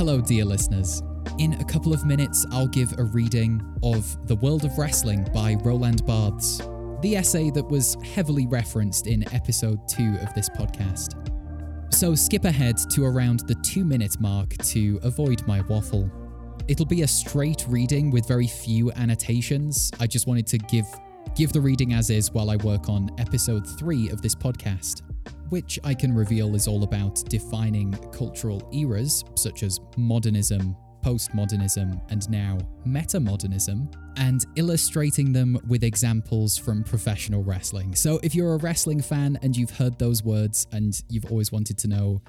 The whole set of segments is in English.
Hello, dear listeners. In a couple of minutes, I'll give a reading of The World of Wrestling by Roland Barthes, the essay that was heavily referenced in episode 2 of this podcast. So skip ahead to around the 2 minute mark to avoid my waffle. It'll be a straight reading with very few annotations. I just wanted to give give the reading as is while I work on episode 3 of this podcast which I can reveal is all about defining cultural eras such as modernism, postmodernism, and now metamodernism, and illustrating them with examples from professional wrestling. So, if you're a wrestling fan and you've heard those words and you've always wanted to know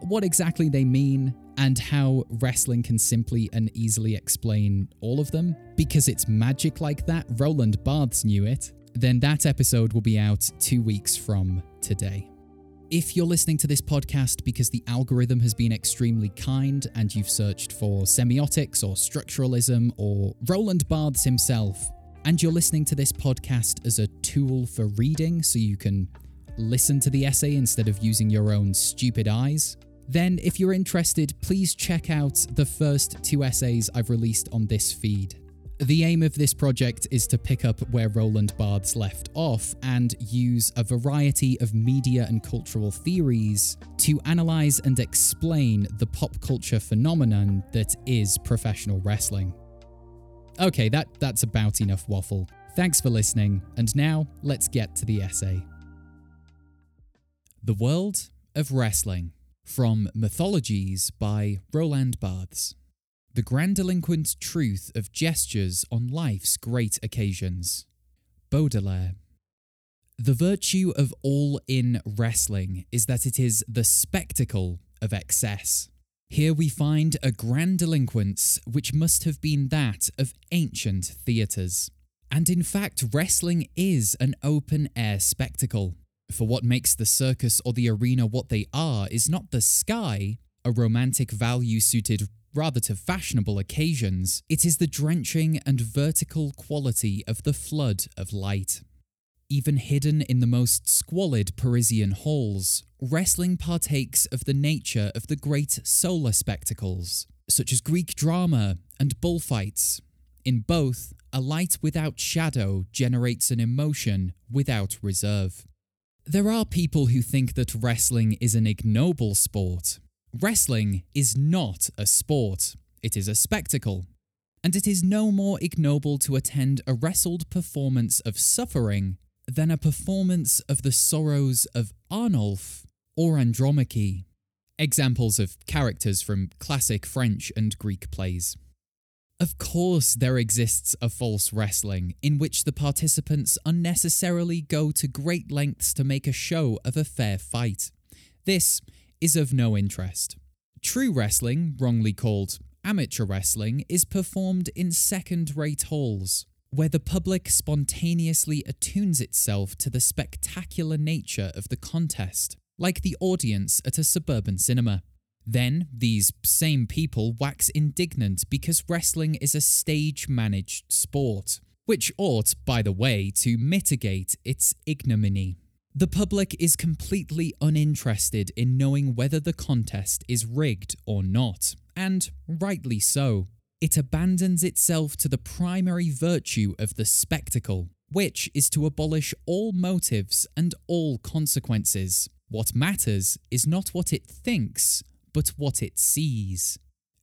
what exactly they mean and how wrestling can simply and easily explain all of them, because it's magic like that, Roland Barthes knew it, then that episode will be out two weeks from today. If you're listening to this podcast because the algorithm has been extremely kind and you've searched for semiotics or structuralism or Roland Barthes himself, and you're listening to this podcast as a tool for reading so you can listen to the essay instead of using your own stupid eyes, then if you're interested, please check out the first two essays I've released on this feed. The aim of this project is to pick up where Roland Barthes left off and use a variety of media and cultural theories to analyse and explain the pop culture phenomenon that is professional wrestling. Okay, that, that's about enough waffle. Thanks for listening, and now let's get to the essay. The World of Wrestling from Mythologies by Roland Barthes. The grandiloquent truth of gestures on life's great occasions. Baudelaire. The virtue of all in wrestling is that it is the spectacle of excess. Here we find a grandiloquence which must have been that of ancient theatres. And in fact, wrestling is an open air spectacle. For what makes the circus or the arena what they are is not the sky, a romantic value suited rather to fashionable occasions, it is the drenching and vertical quality of the flood of light. Even hidden in the most squalid Parisian halls, wrestling partakes of the nature of the great solar spectacles, such as Greek drama and bullfights. In both, a light without shadow generates an emotion without reserve. There are people who think that wrestling is an ignoble sport, Wrestling is not a sport, it is a spectacle. And it is no more ignoble to attend a wrestled performance of suffering than a performance of the sorrows of Arnolphe or Andromache. Examples of characters from classic French and Greek plays. Of course, there exists a false wrestling in which the participants unnecessarily go to great lengths to make a show of a fair fight. This is of no interest. True wrestling, wrongly called amateur wrestling, is performed in second rate halls, where the public spontaneously attunes itself to the spectacular nature of the contest, like the audience at a suburban cinema. Then, these same people wax indignant because wrestling is a stage managed sport, which ought, by the way, to mitigate its ignominy. The public is completely uninterested in knowing whether the contest is rigged or not, and rightly so. It abandons itself to the primary virtue of the spectacle, which is to abolish all motives and all consequences. What matters is not what it thinks, but what it sees.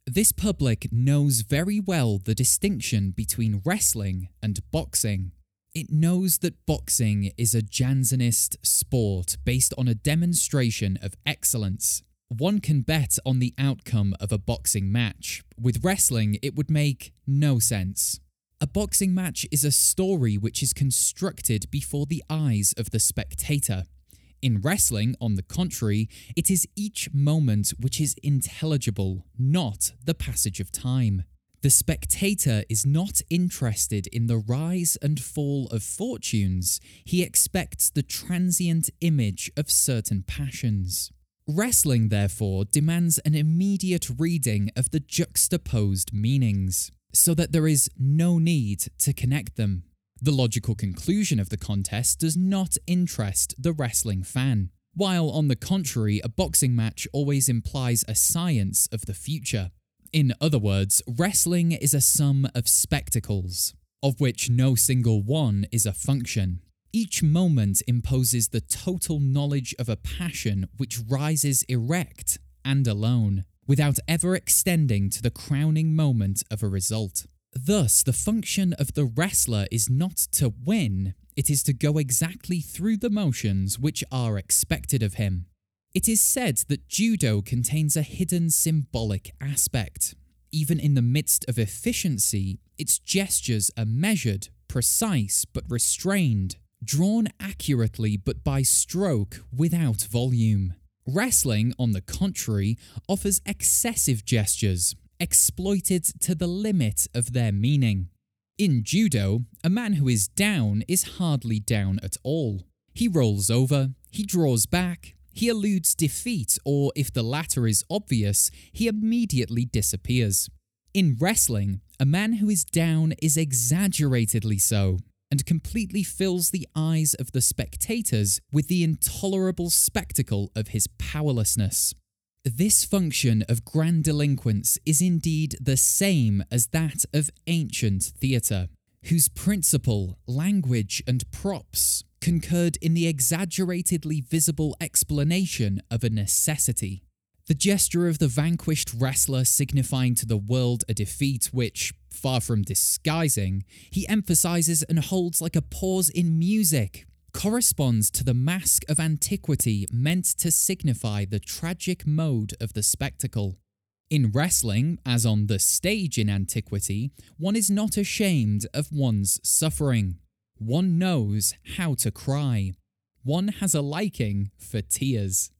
This public knows very well the distinction between wrestling and boxing. It knows that boxing is a Jansenist sport based on a demonstration of excellence. One can bet on the outcome of a boxing match. With wrestling, it would make no sense. A boxing match is a story which is constructed before the eyes of the spectator. In wrestling, on the contrary, it is each moment which is intelligible, not the passage of time. The spectator is not interested in the rise and fall of fortunes, he expects the transient image of certain passions. Wrestling, therefore, demands an immediate reading of the juxtaposed meanings, so that there is no need to connect them. The logical conclusion of the contest does not interest the wrestling fan, while on the contrary, a boxing match always implies a science of the future. In other words, wrestling is a sum of spectacles, of which no single one is a function. Each moment imposes the total knowledge of a passion which rises erect and alone, without ever extending to the crowning moment of a result. Thus, the function of the wrestler is not to win, it is to go exactly through the motions which are expected of him. It is said that judo contains a hidden symbolic aspect. Even in the midst of efficiency, its gestures are measured, precise, but restrained, drawn accurately but by stroke without volume. Wrestling, on the contrary, offers excessive gestures, exploited to the limit of their meaning. In judo, a man who is down is hardly down at all. He rolls over, he draws back, he eludes defeat, or if the latter is obvious, he immediately disappears. In wrestling, a man who is down is exaggeratedly so, and completely fills the eyes of the spectators with the intolerable spectacle of his powerlessness. This function of grandiloquence is indeed the same as that of ancient theatre, whose principle, language, and props concurred in the exaggeratedly visible explanation of a necessity. The gesture of the vanquished wrestler signifying to the world a defeat which, far from disguising, he emphasizes and holds like a pause in music, corresponds to the mask of antiquity meant to signify the tragic mode of the spectacle. In wrestling, as on the stage in antiquity, one is not ashamed of one's suffering. One knows how to cry. One has a liking for tears.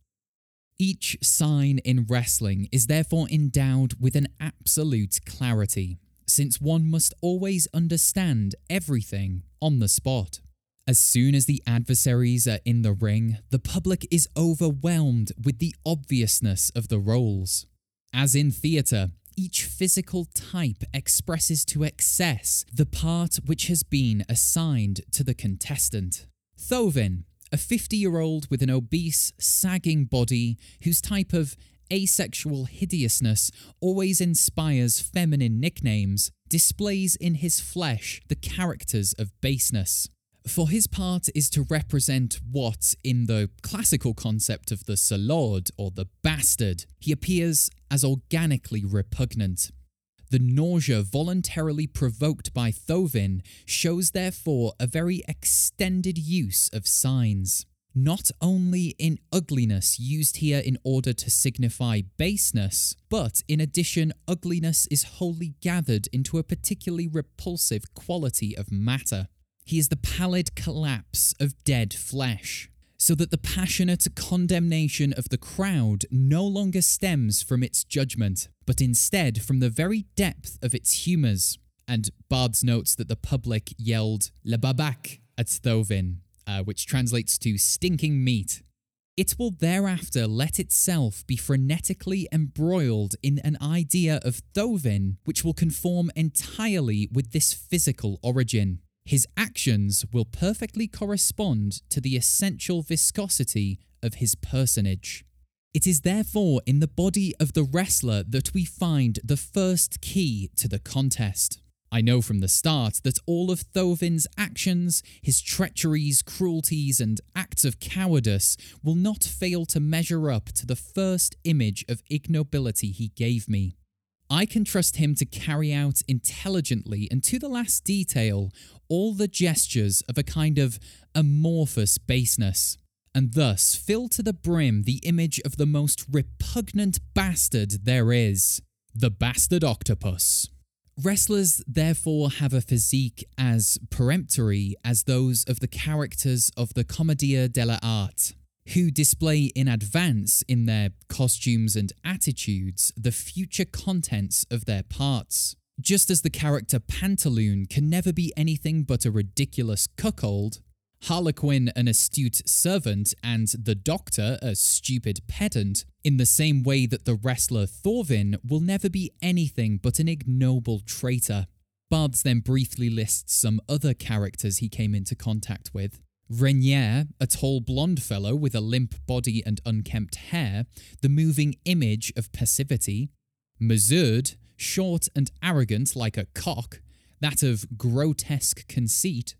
Each sign in wrestling is therefore endowed with an absolute clarity, since one must always understand everything on the spot. As soon as the adversaries are in the ring, the public is overwhelmed with the obviousness of the roles. As in theatre, each physical type expresses to excess the part which has been assigned to the contestant. Thauvin, a 50 year old with an obese, sagging body whose type of asexual hideousness always inspires feminine nicknames, displays in his flesh the characters of baseness. For his part is to represent what, in the classical concept of the salaud or the bastard, he appears as organically repugnant. The nausea voluntarily provoked by Thauvin shows therefore a very extended use of signs. Not only in ugliness used here in order to signify baseness, but in addition, ugliness is wholly gathered into a particularly repulsive quality of matter. He is the pallid collapse of dead flesh so that the passionate condemnation of the crowd no longer stems from its judgment, but instead from the very depth of its humours. And Barthes notes that the public yelled Le Babak at Thauvin, uh, which translates to stinking meat. It will thereafter let itself be frenetically embroiled in an idea of Thauvin which will conform entirely with this physical origin his actions will perfectly correspond to the essential viscosity of his personage. It is therefore in the body of the wrestler that we find the first key to the contest. I know from the start that all of Thauvin's actions, his treacheries, cruelties, and acts of cowardice will not fail to measure up to the first image of ignobility he gave me. I can trust him to carry out intelligently and to the last detail all the gestures of a kind of amorphous baseness, and thus fill to the brim the image of the most repugnant bastard there is the bastard octopus. Wrestlers therefore have a physique as peremptory as those of the characters of the Commedia dell'arte who display in advance in their costumes and attitudes the future contents of their parts. Just as the character Pantaloon can never be anything but a ridiculous cuckold, Harlequin an astute servant, and the Doctor a stupid pedant, in the same way that the wrestler Thauvin will never be anything but an ignoble traitor. Barthes then briefly lists some other characters he came into contact with. Reinières, a tall blonde fellow with a limp body and unkempt hair, the moving image of passivity. Mazaud, short and arrogant like a cock, that of grotesque conceit,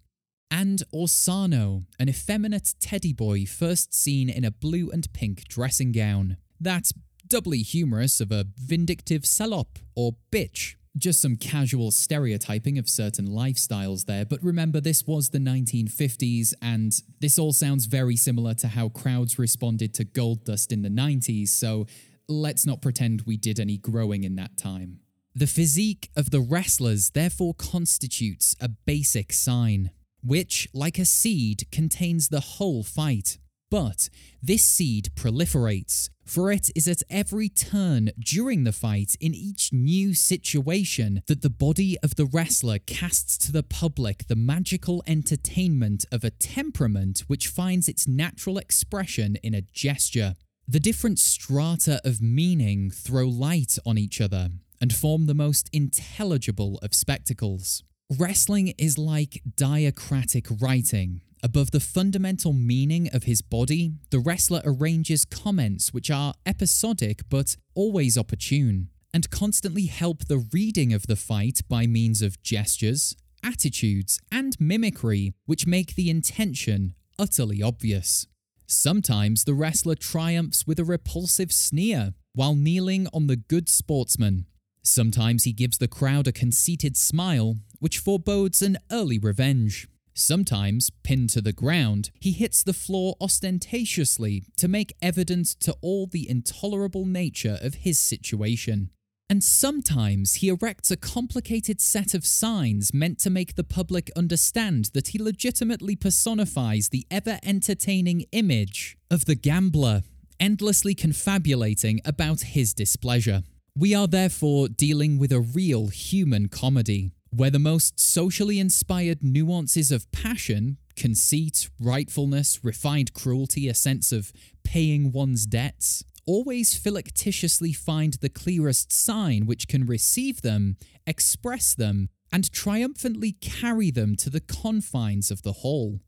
and Orsano, an effeminate teddy boy first seen in a blue and pink dressing gown. That doubly humorous of a vindictive salope or bitch. Just some casual stereotyping of certain lifestyles there, but remember this was the 1950s, and this all sounds very similar to how crowds responded to Goldust in the 90s, so let's not pretend we did any growing in that time. The physique of the wrestlers therefore constitutes a basic sign, which, like a seed, contains the whole fight. But this seed proliferates, for it is at every turn during the fight in each new situation that the body of the wrestler casts to the public the magical entertainment of a temperament which finds its natural expression in a gesture. The different strata of meaning throw light on each other and form the most intelligible of spectacles. Wrestling is like diacritic writing. Above the fundamental meaning of his body, the wrestler arranges comments which are episodic but always opportune, and constantly help the reading of the fight by means of gestures, attitudes, and mimicry, which make the intention utterly obvious. Sometimes the wrestler triumphs with a repulsive sneer while kneeling on the good sportsman. Sometimes he gives the crowd a conceited smile which forebodes an early revenge. Sometimes, pinned to the ground, he hits the floor ostentatiously to make evident to all the intolerable nature of his situation. And sometimes he erects a complicated set of signs meant to make the public understand that he legitimately personifies the ever entertaining image of the gambler, endlessly confabulating about his displeasure. We are therefore dealing with a real human comedy where the most socially inspired nuances of passion, conceit, rightfulness, refined cruelty, a sense of paying one's debts, always philactitiously find the clearest sign which can receive them, express them, and triumphantly carry them to the confines of the hall.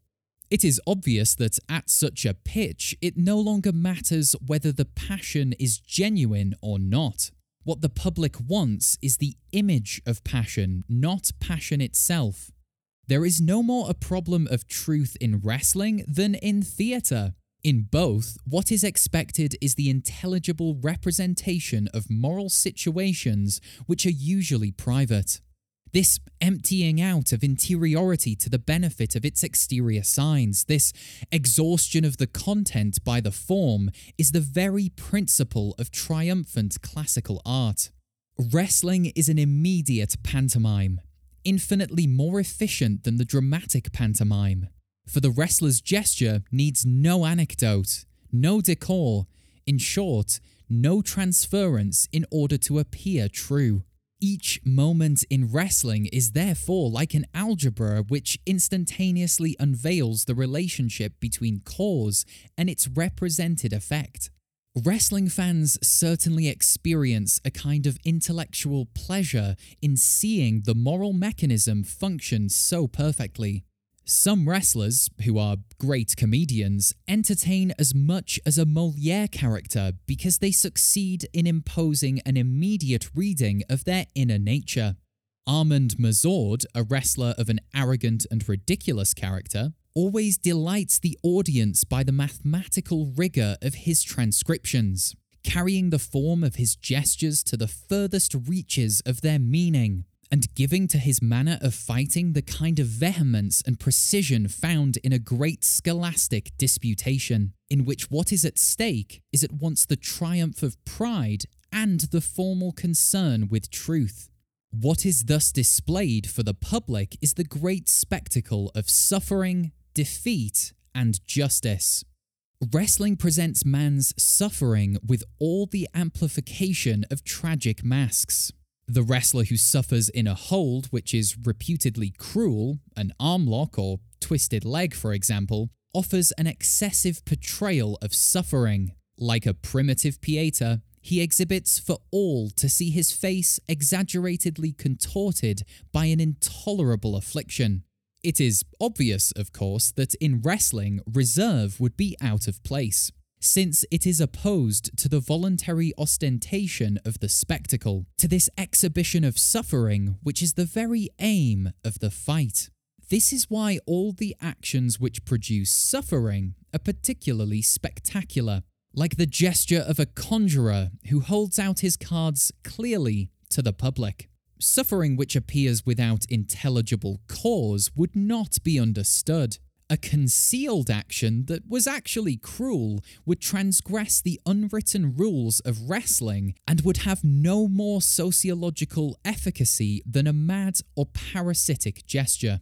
It is obvious that at such a pitch, it no longer matters whether the passion is genuine or not. What the public wants is the image of passion, not passion itself. There is no more a problem of truth in wrestling than in theatre. In both, what is expected is the intelligible representation of moral situations which are usually private. This emptying out of interiority to the benefit of its exterior signs, this exhaustion of the content by the form, is the very principle of triumphant classical art. Wrestling is an immediate pantomime, infinitely more efficient than the dramatic pantomime. For the wrestler's gesture needs no anecdote, no decor, in short, no transference in order to appear true. Each moment in wrestling is therefore like an algebra which instantaneously unveils the relationship between cause and its represented effect. Wrestling fans certainly experience a kind of intellectual pleasure in seeing the moral mechanism function so perfectly. Some wrestlers, who are great comedians, entertain as much as a Moliere character because they succeed in imposing an immediate reading of their inner nature. Armand Mazaud, a wrestler of an arrogant and ridiculous character, always delights the audience by the mathematical rigour of his transcriptions, carrying the form of his gestures to the furthest reaches of their meaning and giving to his manner of fighting the kind of vehemence and precision found in a great scholastic disputation, in which what is at stake is at once the triumph of pride and the formal concern with truth. What is thus displayed for the public is the great spectacle of suffering, defeat, and justice. Wrestling presents man's suffering with all the amplification of tragic masks. The wrestler who suffers in a hold, which is reputedly cruel, an arm lock or twisted leg, for example, offers an excessive portrayal of suffering. Like a primitive Pieta, he exhibits for all to see his face exaggeratedly contorted by an intolerable affliction. It is obvious, of course, that in wrestling, reserve would be out of place. Since it is opposed to the voluntary ostentation of the spectacle, to this exhibition of suffering, which is the very aim of the fight. This is why all the actions which produce suffering are particularly spectacular, like the gesture of a conjurer who holds out his cards clearly to the public. Suffering which appears without intelligible cause would not be understood. A concealed action that was actually cruel would transgress the unwritten rules of wrestling and would have no more sociological efficacy than a mad or parasitic gesture.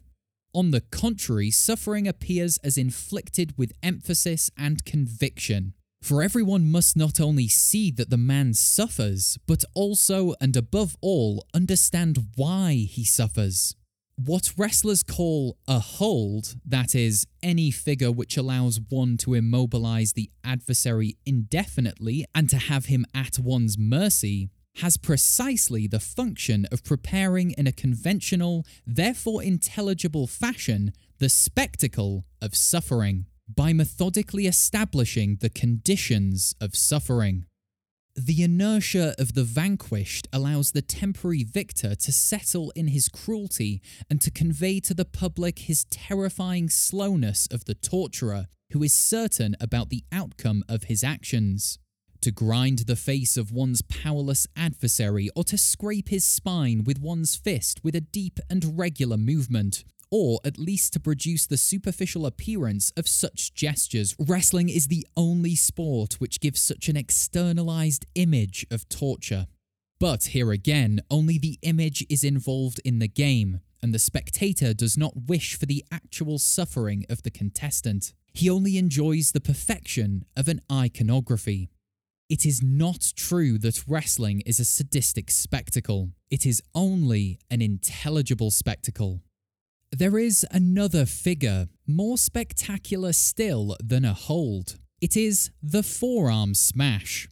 On the contrary, suffering appears as inflicted with emphasis and conviction. For everyone must not only see that the man suffers, but also and above all understand why he suffers. What wrestlers call a hold, that is, any figure which allows one to immobilize the adversary indefinitely and to have him at one's mercy, has precisely the function of preparing in a conventional, therefore intelligible fashion, the spectacle of suffering, by methodically establishing the conditions of suffering. The inertia of the vanquished allows the temporary victor to settle in his cruelty and to convey to the public his terrifying slowness of the torturer, who is certain about the outcome of his actions. To grind the face of one's powerless adversary or to scrape his spine with one's fist with a deep and regular movement, or at least to produce the superficial appearance of such gestures. Wrestling is the only sport which gives such an externalized image of torture. But here again, only the image is involved in the game, and the spectator does not wish for the actual suffering of the contestant. He only enjoys the perfection of an iconography. It is not true that wrestling is a sadistic spectacle. It is only an intelligible spectacle. There is another figure, more spectacular still than a hold. It is the forearm smash.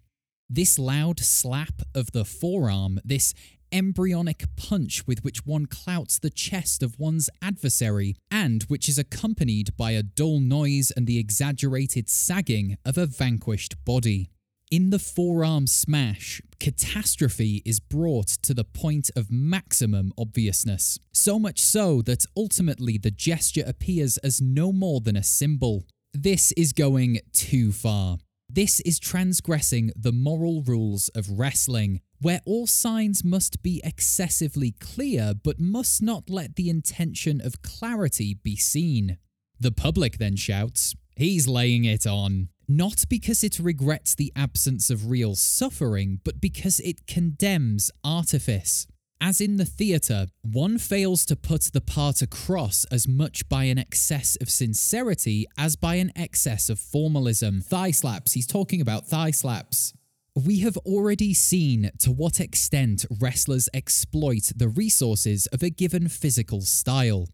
This loud slap of the forearm, this embryonic punch with which one clouts the chest of one's adversary, and which is accompanied by a dull noise and the exaggerated sagging of a vanquished body. In the forearm smash, catastrophe is brought to the point of maximum obviousness. So much so that ultimately the gesture appears as no more than a symbol. This is going too far. This is transgressing the moral rules of wrestling, where all signs must be excessively clear but must not let the intention of clarity be seen. The public then shouts, He's laying it on not because it regrets the absence of real suffering, but because it condemns artifice. As in the theatre, one fails to put the part across as much by an excess of sincerity as by an excess of formalism. Thigh slaps, he's talking about thigh slaps. We have already seen to what extent wrestlers exploit the resources of a given physical style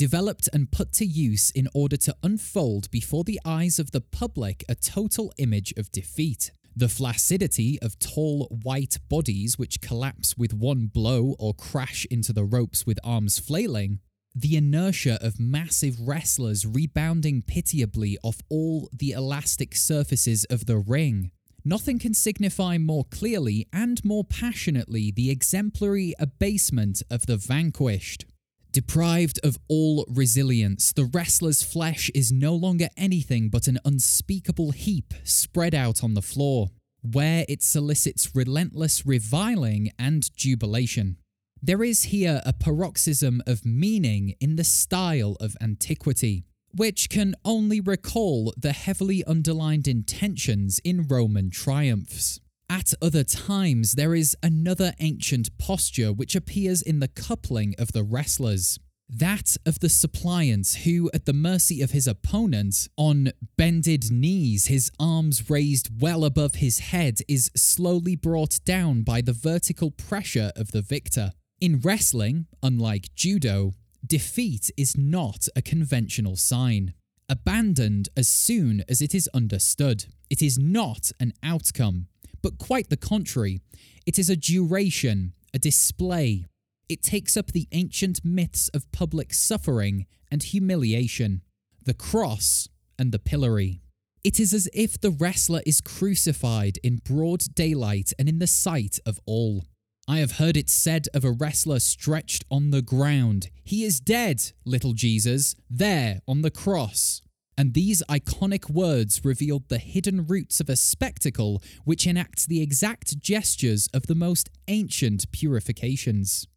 developed and put to use in order to unfold before the eyes of the public a total image of defeat. The flaccidity of tall white bodies which collapse with one blow or crash into the ropes with arms flailing, the inertia of massive wrestlers rebounding pitiably off all the elastic surfaces of the ring. Nothing can signify more clearly and more passionately the exemplary abasement of the vanquished. Deprived of all resilience, the wrestler's flesh is no longer anything but an unspeakable heap spread out on the floor, where it solicits relentless reviling and jubilation. There is here a paroxysm of meaning in the style of antiquity, which can only recall the heavily underlined intentions in Roman triumphs. At other times, there is another ancient posture which appears in the coupling of the wrestlers. That of the suppliant, who, at the mercy of his opponent, on bended knees, his arms raised well above his head, is slowly brought down by the vertical pressure of the victor. In wrestling, unlike judo, defeat is not a conventional sign. Abandoned as soon as it is understood, it is not an outcome but quite the contrary. It is a duration, a display. It takes up the ancient myths of public suffering and humiliation, the cross and the pillory. It is as if the wrestler is crucified in broad daylight and in the sight of all. I have heard it said of a wrestler stretched on the ground, He is dead, little Jesus, there on the cross. And these iconic words revealed the hidden roots of a spectacle which enacts the exact gestures of the most ancient purifications.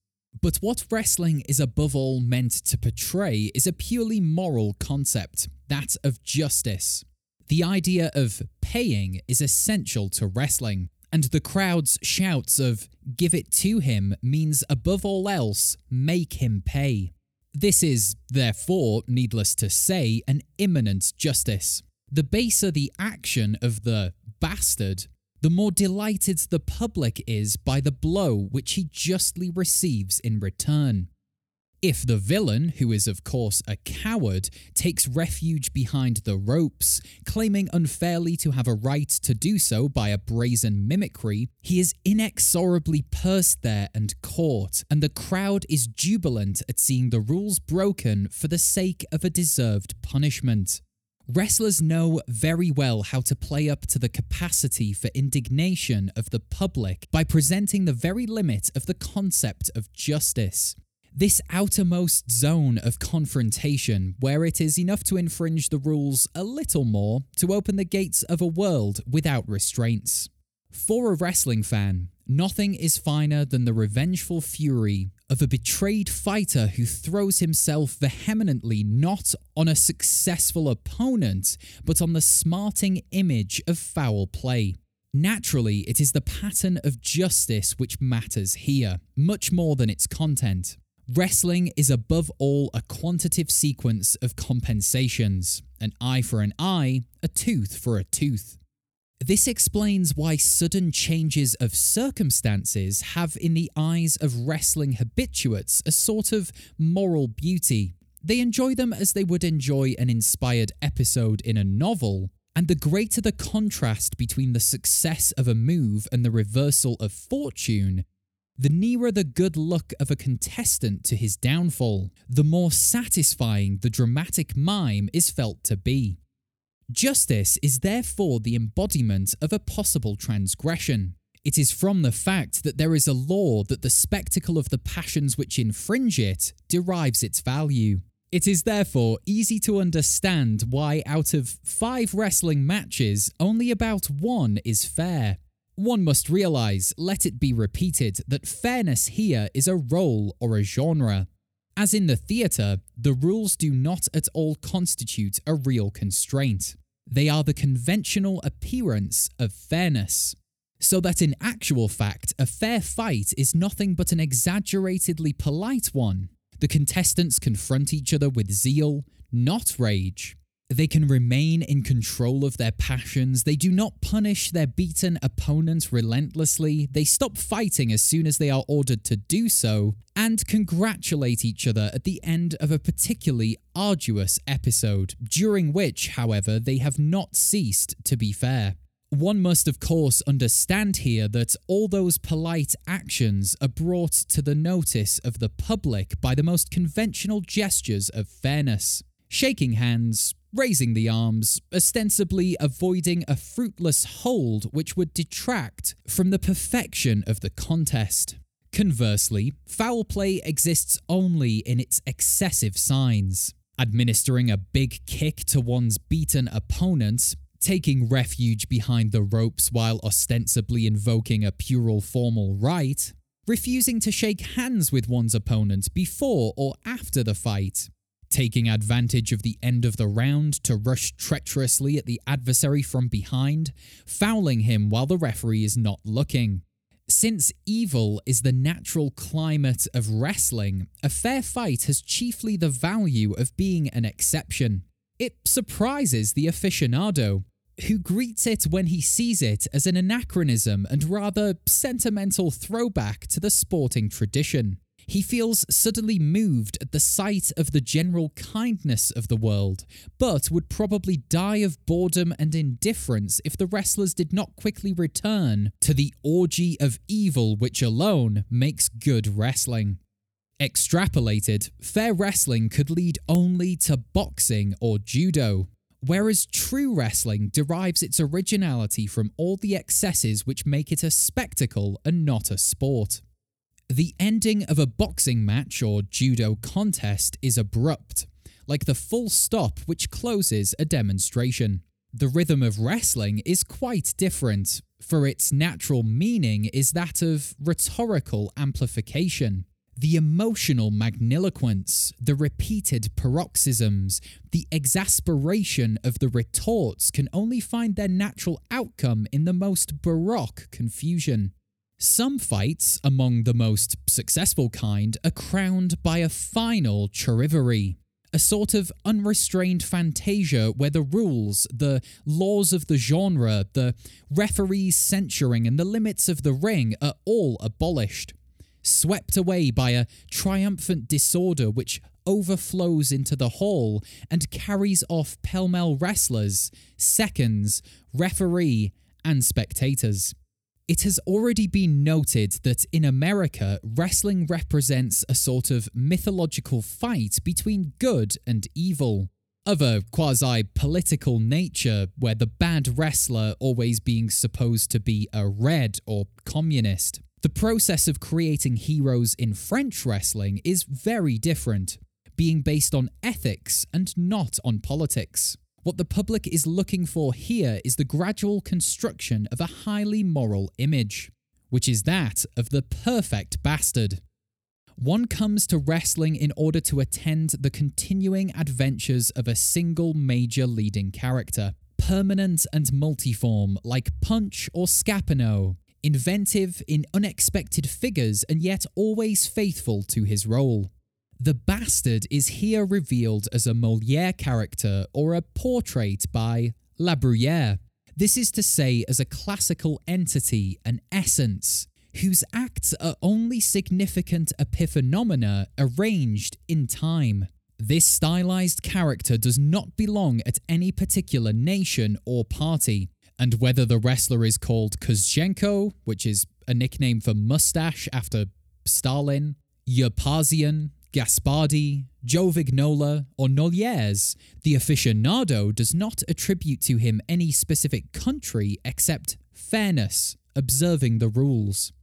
But what wrestling is above all meant to portray is a purely moral concept, that of justice. The idea of paying is essential to wrestling, and the crowd's shouts of give it to him means above all else, make him pay. This is, therefore, needless to say, an immanent justice. The baser the action of the bastard, the more delighted the public is by the blow which he justly receives in return. If the villain, who is of course a coward, takes refuge behind the ropes, claiming unfairly to have a right to do so by a brazen mimicry, he is inexorably pursed there and caught, and the crowd is jubilant at seeing the rules broken for the sake of a deserved punishment. Wrestlers know very well how to play up to the capacity for indignation of the public by presenting the very limit of the concept of justice. This outermost zone of confrontation, where it is enough to infringe the rules a little more to open the gates of a world without restraints. For a wrestling fan, nothing is finer than the revengeful fury of a betrayed fighter who throws himself vehemently not on a successful opponent, but on the smarting image of foul play. Naturally, it is the pattern of justice which matters here, much more than its content. Wrestling is above all a quantitative sequence of compensations an eye for an eye, a tooth for a tooth. This explains why sudden changes of circumstances have, in the eyes of wrestling habituates, a sort of moral beauty. They enjoy them as they would enjoy an inspired episode in a novel, and the greater the contrast between the success of a move and the reversal of fortune, the nearer the good luck of a contestant to his downfall, the more satisfying the dramatic mime is felt to be. Justice is therefore the embodiment of a possible transgression. It is from the fact that there is a law that the spectacle of the passions which infringe it derives its value. It is therefore easy to understand why, out of five wrestling matches, only about one is fair. One must realize, let it be repeated, that fairness here is a role or a genre. As in the theatre, the rules do not at all constitute a real constraint. They are the conventional appearance of fairness. So that in actual fact, a fair fight is nothing but an exaggeratedly polite one. The contestants confront each other with zeal, not rage. They can remain in control of their passions. They do not punish their beaten opponent relentlessly. They stop fighting as soon as they are ordered to do so, and congratulate each other at the end of a particularly arduous episode, during which, however, they have not ceased to be fair. One must, of course, understand here that all those polite actions are brought to the notice of the public by the most conventional gestures of fairness shaking hands, raising the arms, ostensibly avoiding a fruitless hold which would detract from the perfection of the contest. Conversely, foul play exists only in its excessive signs. Administering a big kick to one's beaten opponent, taking refuge behind the ropes while ostensibly invoking a puerile formal right, refusing to shake hands with one's opponent before or after the fight, taking advantage of the end of the round to rush treacherously at the adversary from behind, fouling him while the referee is not looking. Since evil is the natural climate of wrestling, a fair fight has chiefly the value of being an exception. It surprises the aficionado, who greets it when he sees it as an anachronism and rather sentimental throwback to the sporting tradition. He feels suddenly moved at the sight of the general kindness of the world, but would probably die of boredom and indifference if the wrestlers did not quickly return to the orgy of evil which alone makes good wrestling. Extrapolated, fair wrestling could lead only to boxing or judo, whereas true wrestling derives its originality from all the excesses which make it a spectacle and not a sport. The ending of a boxing match or judo contest is abrupt, like the full stop which closes a demonstration. The rhythm of wrestling is quite different, for its natural meaning is that of rhetorical amplification. The emotional magniloquence, the repeated paroxysms, the exasperation of the retorts can only find their natural outcome in the most baroque confusion. Some fights, among the most successful kind, are crowned by a final charivari, a sort of unrestrained fantasia where the rules, the laws of the genre, the referees censuring, and the limits of the ring are all abolished, swept away by a triumphant disorder which overflows into the hall and carries off pell mell wrestlers, seconds, referee, and spectators. It has already been noted that in America, wrestling represents a sort of mythological fight between good and evil, of a quasi political nature, where the bad wrestler always being supposed to be a red or communist. The process of creating heroes in French wrestling is very different, being based on ethics and not on politics. What the public is looking for here is the gradual construction of a highly moral image, which is that of the perfect bastard. One comes to wrestling in order to attend the continuing adventures of a single major leading character, permanent and multiform like Punch or Scapino, inventive in unexpected figures and yet always faithful to his role. The bastard is here revealed as a Moliere character or a portrait by La Bruyere. This is to say, as a classical entity, an essence, whose acts are only significant epiphenomena arranged in time. This stylized character does not belong at any particular nation or party, and whether the wrestler is called Kuzchenko, which is a nickname for mustache after Stalin, Yerpazian, Gaspardi, Joe Vignola, or Nollières, the aficionado does not attribute to him any specific country except fairness, observing the rules.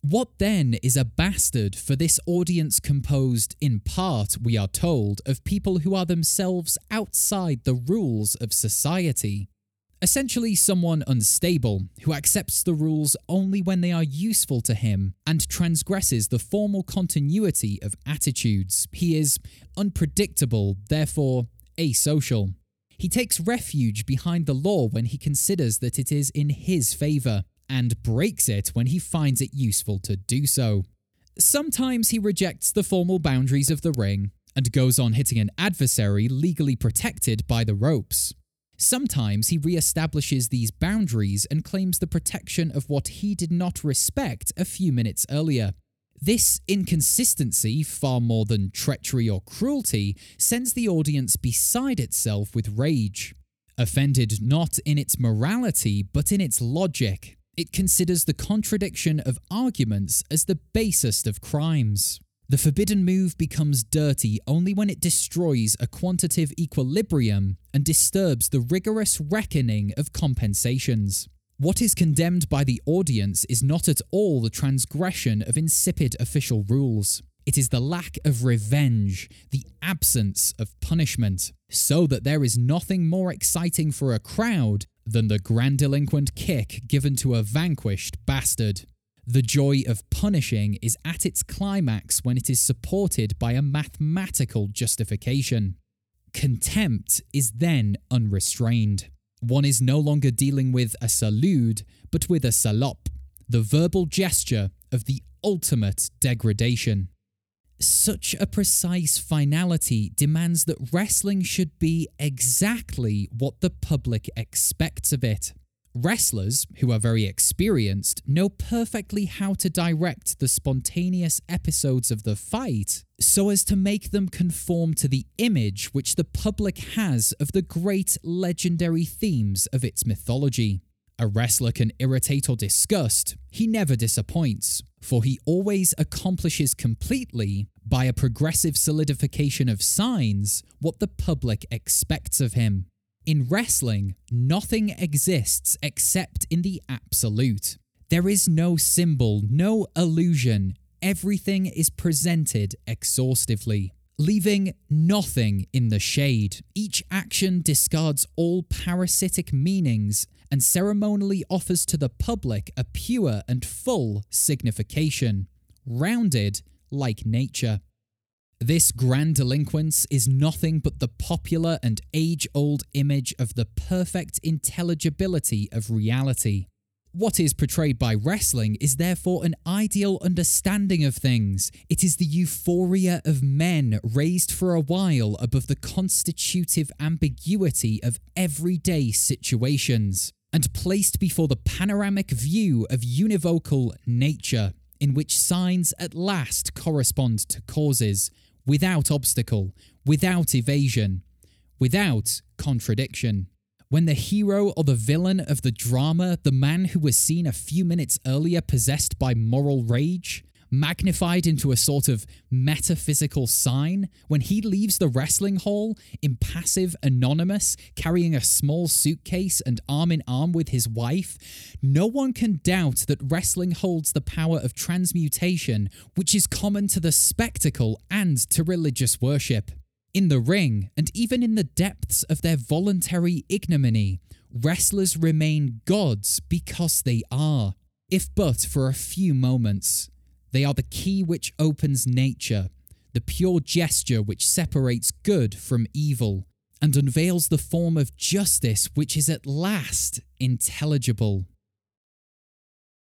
What then is a bastard for this audience composed, in part, we are told, of people who are themselves outside the rules of society? Essentially, someone unstable who accepts the rules only when they are useful to him and transgresses the formal continuity of attitudes. He is unpredictable, therefore asocial. He takes refuge behind the law when he considers that it is in his favour, and breaks it when he finds it useful to do so. Sometimes he rejects the formal boundaries of the ring and goes on hitting an adversary legally protected by the ropes. Sometimes he re establishes these boundaries and claims the protection of what he did not respect a few minutes earlier. This inconsistency, far more than treachery or cruelty, sends the audience beside itself with rage. Offended not in its morality, but in its logic, it considers the contradiction of arguments as the basest of crimes. The forbidden move becomes dirty only when it destroys a quantitative equilibrium and disturbs the rigorous reckoning of compensations. What is condemned by the audience is not at all the transgression of insipid official rules. It is the lack of revenge, the absence of punishment, so that there is nothing more exciting for a crowd than the grandiloquent kick given to a vanquished bastard. The joy of punishing is at its climax when it is supported by a mathematical justification. Contempt is then unrestrained. One is no longer dealing with a salaud, but with a salope, the verbal gesture of the ultimate degradation. Such a precise finality demands that wrestling should be exactly what the public expects of it. Wrestlers, who are very experienced, know perfectly how to direct the spontaneous episodes of the fight so as to make them conform to the image which the public has of the great legendary themes of its mythology. A wrestler can irritate or disgust, he never disappoints, for he always accomplishes completely, by a progressive solidification of signs, what the public expects of him. In wrestling, nothing exists except in the absolute. There is no symbol, no illusion. Everything is presented exhaustively, leaving nothing in the shade. Each action discards all parasitic meanings and ceremonially offers to the public a pure and full signification, rounded like nature. This grandiloquence is nothing but the popular and age old image of the perfect intelligibility of reality. What is portrayed by wrestling is therefore an ideal understanding of things. It is the euphoria of men raised for a while above the constitutive ambiguity of everyday situations and placed before the panoramic view of univocal nature, in which signs at last correspond to causes, without obstacle, without evasion, without contradiction. When the hero or the villain of the drama, the man who was seen a few minutes earlier possessed by moral rage, magnified into a sort of metaphysical sign, when he leaves the wrestling hall, impassive, anonymous, carrying a small suitcase and arm in arm with his wife, no one can doubt that wrestling holds the power of transmutation, which is common to the spectacle and to religious worship. In the ring, and even in the depths of their voluntary ignominy, wrestlers remain gods because they are, if but for a few moments. They are the key which opens nature, the pure gesture which separates good from evil, and unveils the form of justice which is at last intelligible.